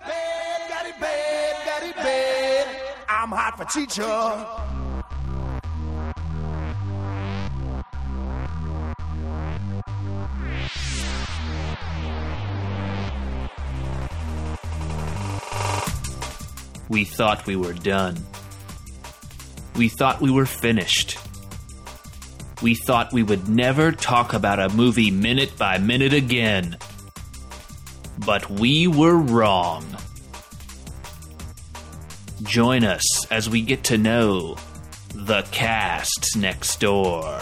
bad, got it bad, got it bad. I'm hot for teacher. We thought we were done. We thought we were finished. We thought we would never talk about a movie minute by minute again. But we were wrong. Join us as we get to know the cast next door.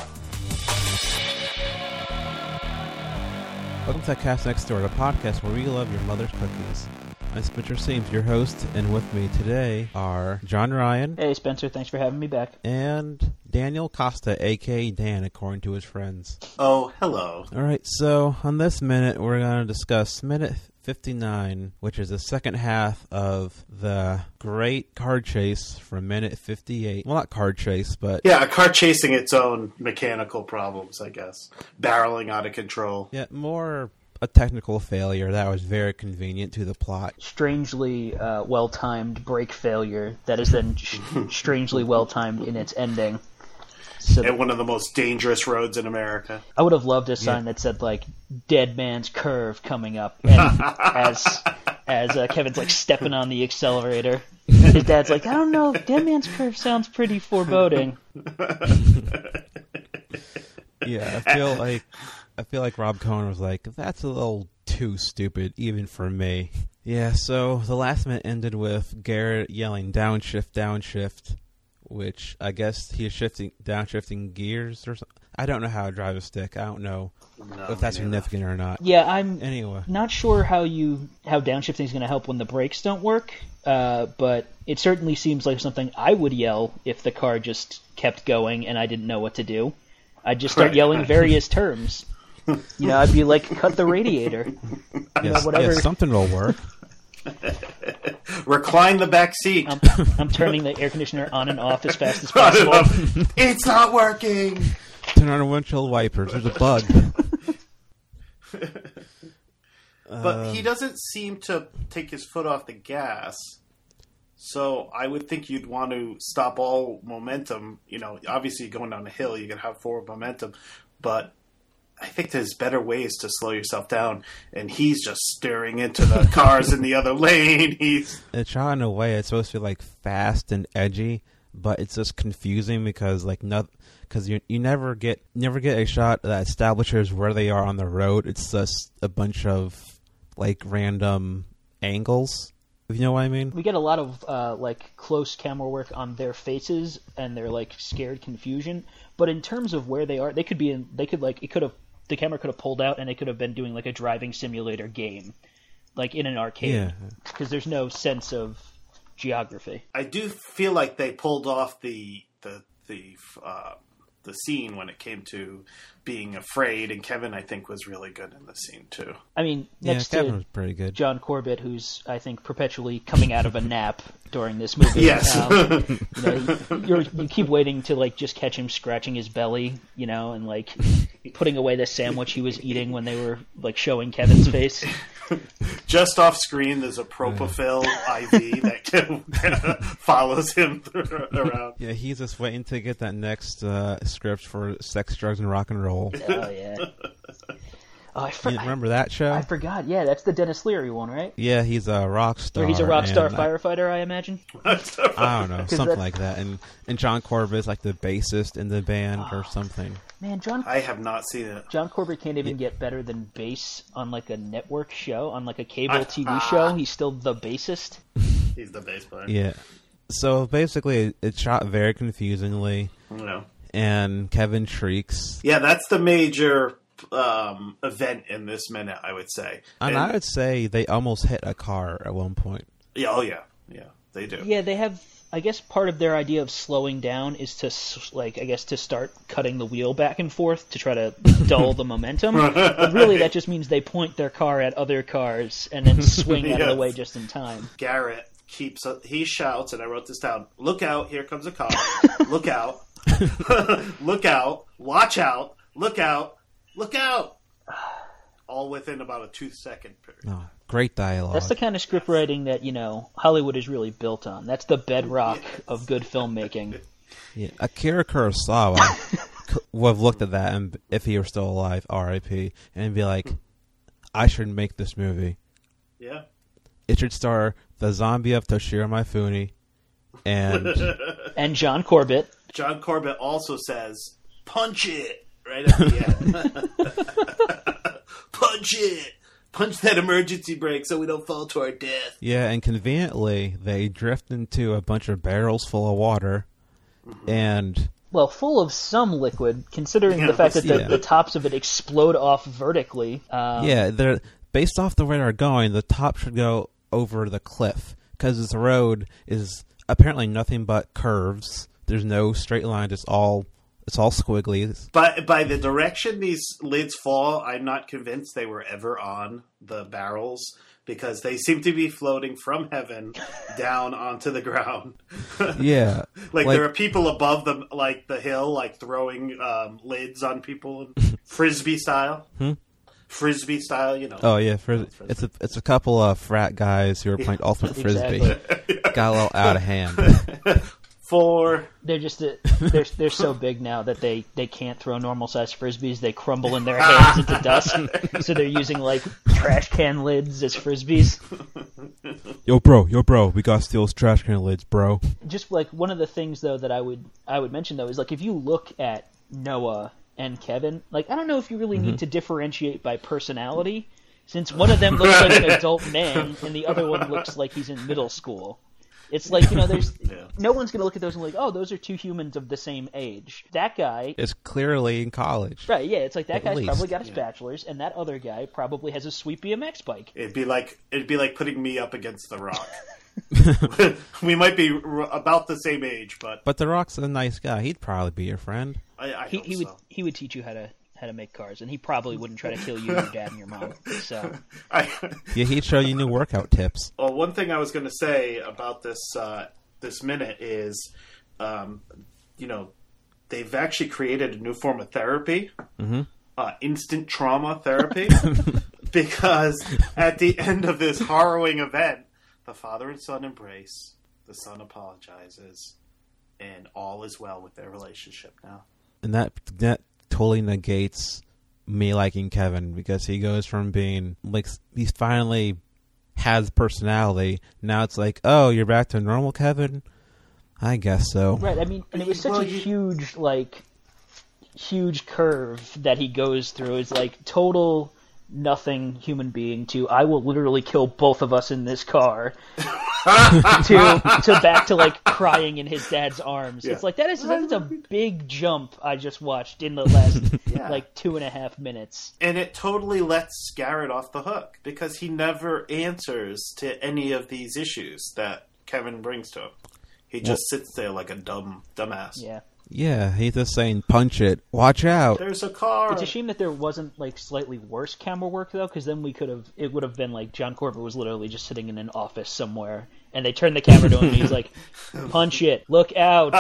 Welcome to Cast Next Door, the podcast where we love your mother's cookies. I'm Spencer Seams, your host, and with me today are John Ryan Hey Spencer, thanks for having me back. and Daniel Costa, aka Dan, according to his friends. Oh, hello. All right, so on this minute, we're going to discuss minute 59, which is the second half of the great card chase from minute 58. Well, not card chase, but Yeah, a car chasing its own mechanical problems, I guess. Barreling out of control. yeah, more a technical failure that was very convenient to the plot. Strangely uh, well-timed brake failure that is then sh- strangely well-timed in its ending. So At one of the most dangerous roads in America. I would have loved a sign that said like "Dead Man's Curve" coming up, and as as uh, Kevin's like stepping on the accelerator, his dad's like, "I don't know, Dead Man's Curve sounds pretty foreboding." Yeah, I feel like I feel like Rob Cohen was like, "That's a little too stupid, even for me." Yeah. So the last minute ended with Garrett yelling "downshift, downshift," which I guess he is shifting, downshifting gears or something. I don't know how to drive a stick. I don't know No, if that's me neither. significant or not. Yeah, I'm Anyway, not sure how you how downshifting is going to help when the brakes don't work, uh, but it certainly seems like something I would yell if the car just kept going and I didn't know what to do. I'd just start Right, yelling various terms. You know, I'd be like, "Cut the radiator." yes, whatever. yes, something will work. Recline the back seat. I'm, I'm turning the air conditioner on and off as fast as possible. it's not working. Turn on the windshield wipers. There's a bug. Uh, but he doesn't seem to take his foot off the gas. So I would think you'd want to stop all momentum. You know, obviously going down a hill, you can have forward momentum, but I think there's better ways to slow yourself down. And he's just staring into the cars in the other lane. He's it's shot in a way it's supposed to be like fast and edgy, but it's just confusing because like not because you you never get never get a shot that establishes where they are on the road. It's just a bunch of like random angles. If you know what I mean? We get a lot of uh, like close camera work on their faces and their like scared confusion. But in terms of where they are, they could be in. They could like it could have the camera could have pulled out and they could have been doing like a driving simulator game, like in an arcade, Yeah. because there's no sense of geography. I do feel like they pulled off the the the uh, the scene when it came to being afraid, and Kevin I think was really good in the scene too. I mean, Yeah, next Kevin to was pretty good. John Corbett, who's I think perpetually coming out of a nap during this movie. Yes. Um, you know, you, you're, you keep waiting to like just catch him scratching his belly, you know, and like putting away the sandwich he was eating when they were like showing Kevin's face. Just off screen, there's a propofol IV that follows him around. Yeah, he's just waiting to get that next uh, script for Sex, Drugs, and Rock and Roll. Oh yeah. Oh, I, for- You remember that show? I, I forgot. Yeah, that's the Denis Leary one, right? yeah, he's a rock star. Or he's a rock star and I- firefighter, I imagine. I don't know, something that's- like that. And and John Corbett's like the bassist in the band or Ah. something. Man, John I have not seen it. John Corbett can't even get better than bass on like a network show, on like a cable TV show. He's still the bassist. He's the bass player. Yeah. So basically, it- shot very confusingly, You know. And Kevin shrieks. Yeah, that's the major um, event in this minute, I would say. And And- I would say they almost hit a car at one point. yeah, oh yeah, yeah, they do. Yeah, they have. I guess part of their idea of slowing down is to like I guess to start cutting the wheel back and forth to try to dull the momentum. But really, that just means they point their car at other cars and then swing out of the way just in time. Garrett keeps he shouts, and I wrote this down. Look out! Here comes a car. look out! look out! Watch out! Look out! Look out! All within about a two second period. Oh, Great dialogue. That's the kind of script writing that you know Hollywood is really built on. That's the bedrock of good filmmaking. Yeah, Akira Kurosawa would have looked at that and if he were still alive, R.I.P., and be like, "I should make this movie. Yeah. It should star the zombie of Toshiro Mifune, and And John Corbett, John Corbett also says, "Punch it!" Right at the end. Punch it! Punch that emergency brake so we don't fall to our death. yeah, and conveniently they drift into a bunch of barrels full of water, and well, full of some liquid, considering Yeah, the fact that the, yeah. the tops of it explode off vertically. Um, yeah, they're based off the way they're going. The top should go over the cliff because this road is apparently nothing but curves. There's no straight line. It's all it's all squiggly. By by the direction these lids fall, I'm not convinced they were ever on the barrels because they seem to be floating from heaven down onto the ground. Yeah, like, Like- there are people above them, like the hill, like throwing um, lids on people, frisbee style. Frisbee style, you know. Oh yeah, fris- it's a it's a couple of frat guys who are playing ultimate frisbee. Exactly. Got a little out of hand. Four. They're just uh they're they're so big now that they they can't throw normal sized frisbees. They crumble in their hands into dust. So they're using like trash can lids as frisbees. Yo, bro, yo, bro, we got to steal his trash can lids, bro. Just like one of the things though that I would I would mention though is like if you look at Noah and Kevin, like I don't know if you really need to differentiate by personality, since one of them looks like an adult man and the other one looks like he's in middle school. It's like you know, there's Yeah. no one's gonna look at those and like, oh, those are two humans of the same age. That guy is clearly in college. Right, yeah, it's like that At guy's least. probably got his bachelor's, and that other guy probably has a sweet BMX bike. it'd be like it'd be like putting me up against the rock. we might be r- about the same age, but But The Rock's a nice guy. He'd probably be your friend. I, I He, hope he would he would teach you how to how to make cars, and he probably wouldn't try to kill you, your dad, and your mom. So I, Yeah, he'd show you new workout tips. Well, one thing I was going to say about this uh, this minute is, um, you know, they've actually created a new form of therapy, uh, instant trauma therapy, because at the end of this harrowing event, the father and son embrace, the son apologizes, and all is well with their relationship now. and that that totally negates me liking Kevin because he goes from being like he's finally has personality. Now it's like, oh, you're back to normal, Kevin. I guess so. right, I mean, and it was such Well, a huge like huge curve that he goes through. It's like total nothing human being to I will literally kill both of us in this car to to back to like crying in his dad's arms. It's like that is that's a big jump I just watched in the last Yeah. like two and a half minutes. And it totally lets Garrett off the hook because he never answers to any of these issues that Kevin brings to him. He just sits there like a dumb dumbass. Yeah. Yeah, he's just saying, punch it, watch out. There's a car. It's a shame that there wasn't like slightly worse camera work though, because then we could have it would have been like John Corbett was literally just sitting in an office somewhere, and they turned the camera to him, and he's like, "Punch it, look out,"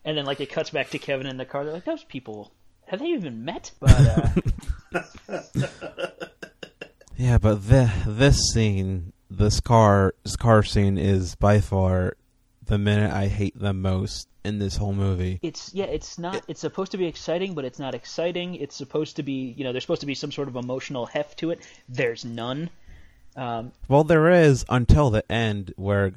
and then like it cuts back to Kevin in the car. They're like, "Those people have they even met?" But uh, Yeah, but the, this scene, this car, this car scene is by far the minute I hate the most in this whole movie. it's yeah, it's not. It's supposed to be exciting, but it's not exciting. It's supposed to be you know there's supposed to be some sort of emotional heft to it. There's none. Um, Well, there is until the end where,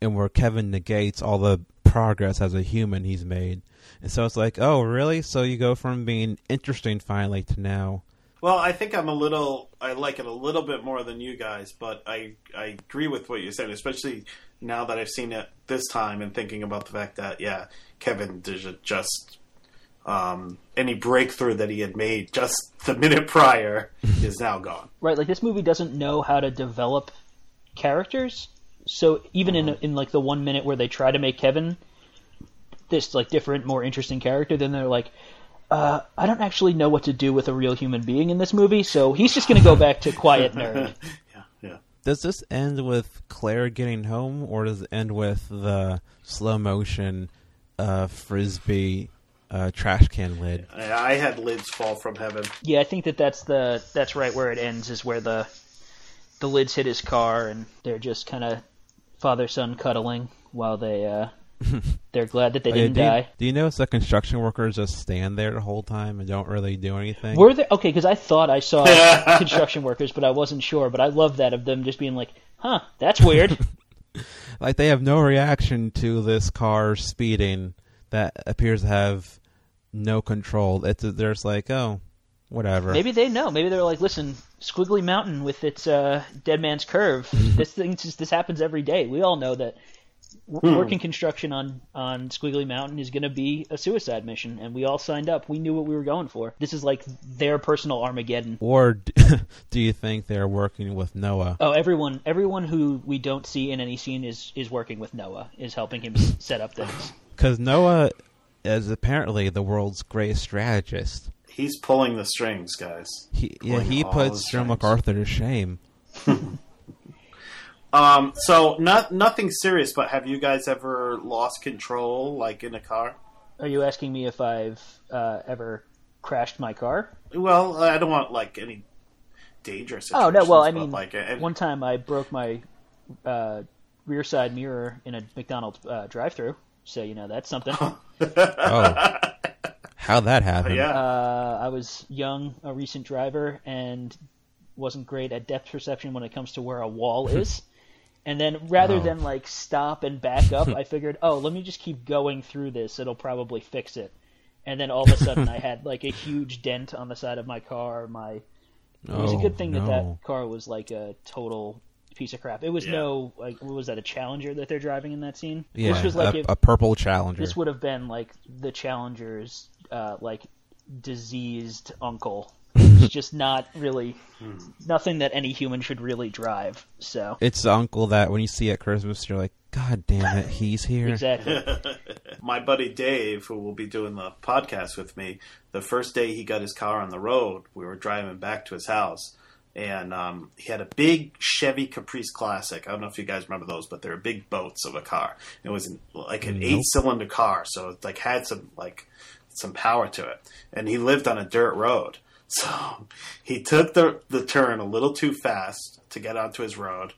and where Kevin negates all the progress as a human he's made, and so it's like, oh, really? So you go from being interesting finally to now. well, I think I'm a little. I like it a little bit more than you guys, but I I agree with what you're saying, especially now that I've seen it this time and thinking about the fact that yeah, Kevin did just um, any breakthrough that he had made just the minute prior is now gone. right like this movie doesn't know how to develop characters so even in in like the one minute where they try to make kevin this like different more interesting character then they're like uh, I don't actually know what to do with a real human being in this movie, so he's just going to go back to quiet nerd. Yeah, yeah. Does this end with Claire getting home, or does it end with the slow motion uh, frisbee uh, trash can lid? I, I had lids fall from heaven. Yeah, I think that that's the that's right where it ends is where the the lids hit his car, and they're just kind of father son cuddling while they uh, they're glad that they didn't do, you, die. do you notice that construction workers just stand there the whole time and don't really do anything? Were there okay? Because I thought I saw construction workers, but I wasn't sure. But I love that of them just being like, "Huh, that's weird." like they have no reaction to this car speeding that appears to have no control. It's there's like oh whatever. Maybe they know. Maybe they're like, "Listen, Squiggly Mountain with its uh, dead man's curve. this thing just this happens every day. We all know that." W Working construction on on Squiggly Mountain is going to be a suicide mission, and we all signed up. We knew what we were going for. This is like their personal Armageddon. Or do you think they're working with Noah? Oh, everyone, everyone who we don't see in any scene is is working with Noah, is helping him set up things. Because Noah is apparently the world's greatest strategist. He's pulling the strings, guys. He yeah he puts the Joe. MacArthur to shame. Um, so not nothing serious, but have you guys ever lost control, like in a car? Are you asking me if I've uh, ever crashed my car? Well, I don't want like any dangerous. Oh no! Well, I mean, like and- one time I broke my uh, rear side mirror in a McDonald's uh, drive-through. So you know that's something. Oh, how'd that happened? yeah, uh, I was young, a recent driver, and wasn't great at depth perception when it comes to where a wall is. And then rather Oh. than like stop and back up, I figured, oh, let me just keep going through this. It'll probably fix it. And then all of a sudden, I had like a huge dent on the side of my car. My it was a Oh, good thing that no. that car was like a total piece of crap. It was Yeah. no like what was that a Challenger that they're driving in that scene? Yeah, this was like a, if, a purple Challenger. this would have been like the Challenger's uh, like diseased uncle. It's just not really nothing that any human should really drive. So It's the uncle that when you see at Christmas, you're like, God damn it, he's here. exactly. my buddy Dave, who will be doing the podcast with me, the first day he got his car on the road, we were driving back to his house, and um, he had a big Chevy Caprice Classic. I don't know if you guys remember those, but they're big boats of a car. It was an, like an Nope. eight-cylinder car, so it like had some like some power to it, and he lived on a dirt road. So he took the the turn a little too fast to get onto his road.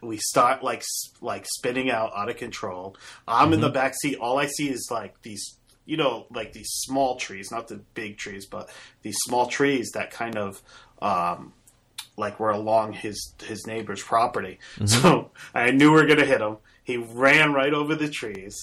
We start like like spinning out out of control. I'm in the back seat. All I see is like these, you know, like these small trees, not the big trees, but these small trees that kind of um, like were along his his neighbor's property. So I knew we were gonna hit him. He ran right over the trees,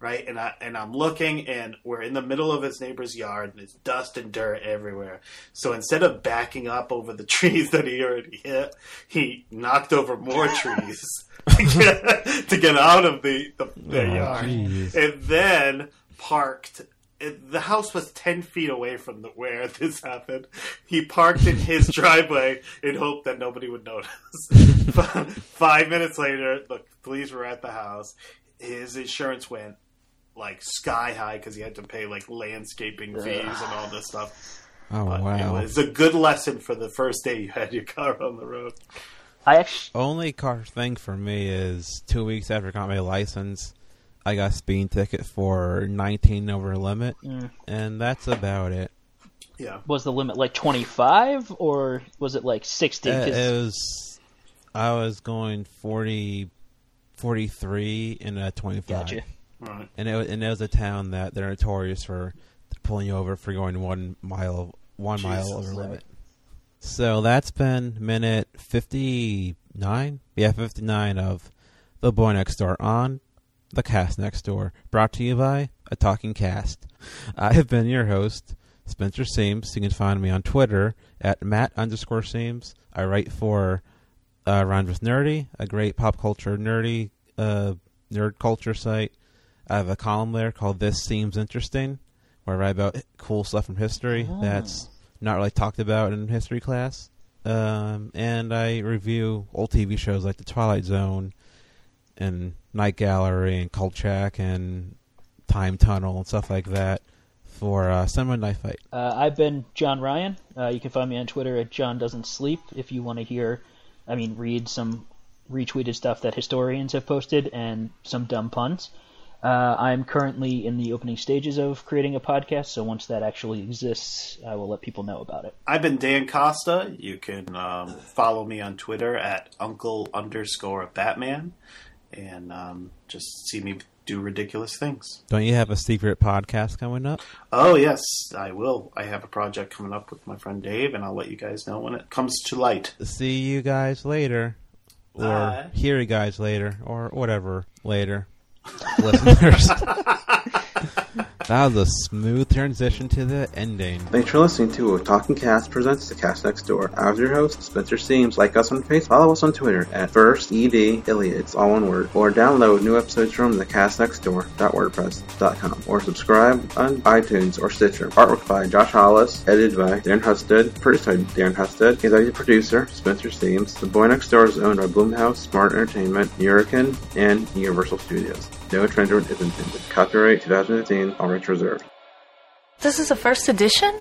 right? And I and I'm looking, and we're in the middle of his neighbor's yard, and there's dust and dirt everywhere. So instead of backing up over the trees that he already hit, he knocked over more trees to, get, to get out of the the, the Oh, yard, jeez. and then parked. It, the house was ten feet away from the, where this happened. He parked in his driveway in hope that nobody would notice. Five minutes later, the police were at the house. His insurance went like sky high because he had to pay like landscaping fees and all this stuff. Oh, But wow. it was a good lesson for the first day you had your car on the road. I actually Only car thing for me is two weeks after I got my license, I got a speeding ticket for 19 over limit, Mm. and that's about it. Yeah. was the limit like 25 or was it like 60? Uh, 'Cause- it was, I was going 40, 43 in a 25. gotcha. Right. And it, and it was a town that they're notorious for pulling you over for going one mile one mile Jesus. over limit. So that's been minute fifty nine, yeah, fifty nine of the boy next door on the cast next door, brought to you by a talking cast. I have been your host, Spencer Seams. You can find me on Twitter at Matt underscore Seams. I write for uh, Rhymes with Nerdy, a great pop culture nerdy uh, nerd culture site. I have a column there called "This Seems Interesting," where I write about cool stuff from history that's not really talked about in history class. Um, and I review old TV shows like The Twilight Zone and Night Gallery and Kolchak and Time Tunnel and stuff like that for uh, Cinema Night Fight. Uh, I've been John Ryan. Uh, you can find me on Twitter at John Doesn't Sleep if you want to hear, I mean, read some retweeted stuff that historians have posted and some dumb puns. Uh, I'm currently in the opening stages of creating a podcast, so once that actually exists, I will let people know about it. I've been Dan Costa. You can um, follow me on Twitter at Uncle underscore Batman, and um, just see me do ridiculous things. Don't you have a secret podcast coming up? Oh yes, I will. I have a project coming up with my friend Dave, and I'll let you guys know when it comes to light. See you guys later. Or Bye. hear you guys later. Or whatever later. Listeners. that was a smooth transition to the ending. Thanks for listening to Talking Cast presents The Cast Next Door. I was your host, Spencer Seams. Like us on Facebook, follow us on Twitter at first ed Elliot, all one word, or download new episodes from thecastnextdoor.wordpress.com, or subscribe on iTunes or Stitcher. Artwork by Josh Hollis, edited by Darren Husted, produced by Darren Husted, executive producer Spencer Seams. The Boy Next Door is owned by Blumhouse, Smart Entertainment, Hurricane, and Universal Studios. No infringement is intended. Copyright 2015, all rights reserved. This is a first edition?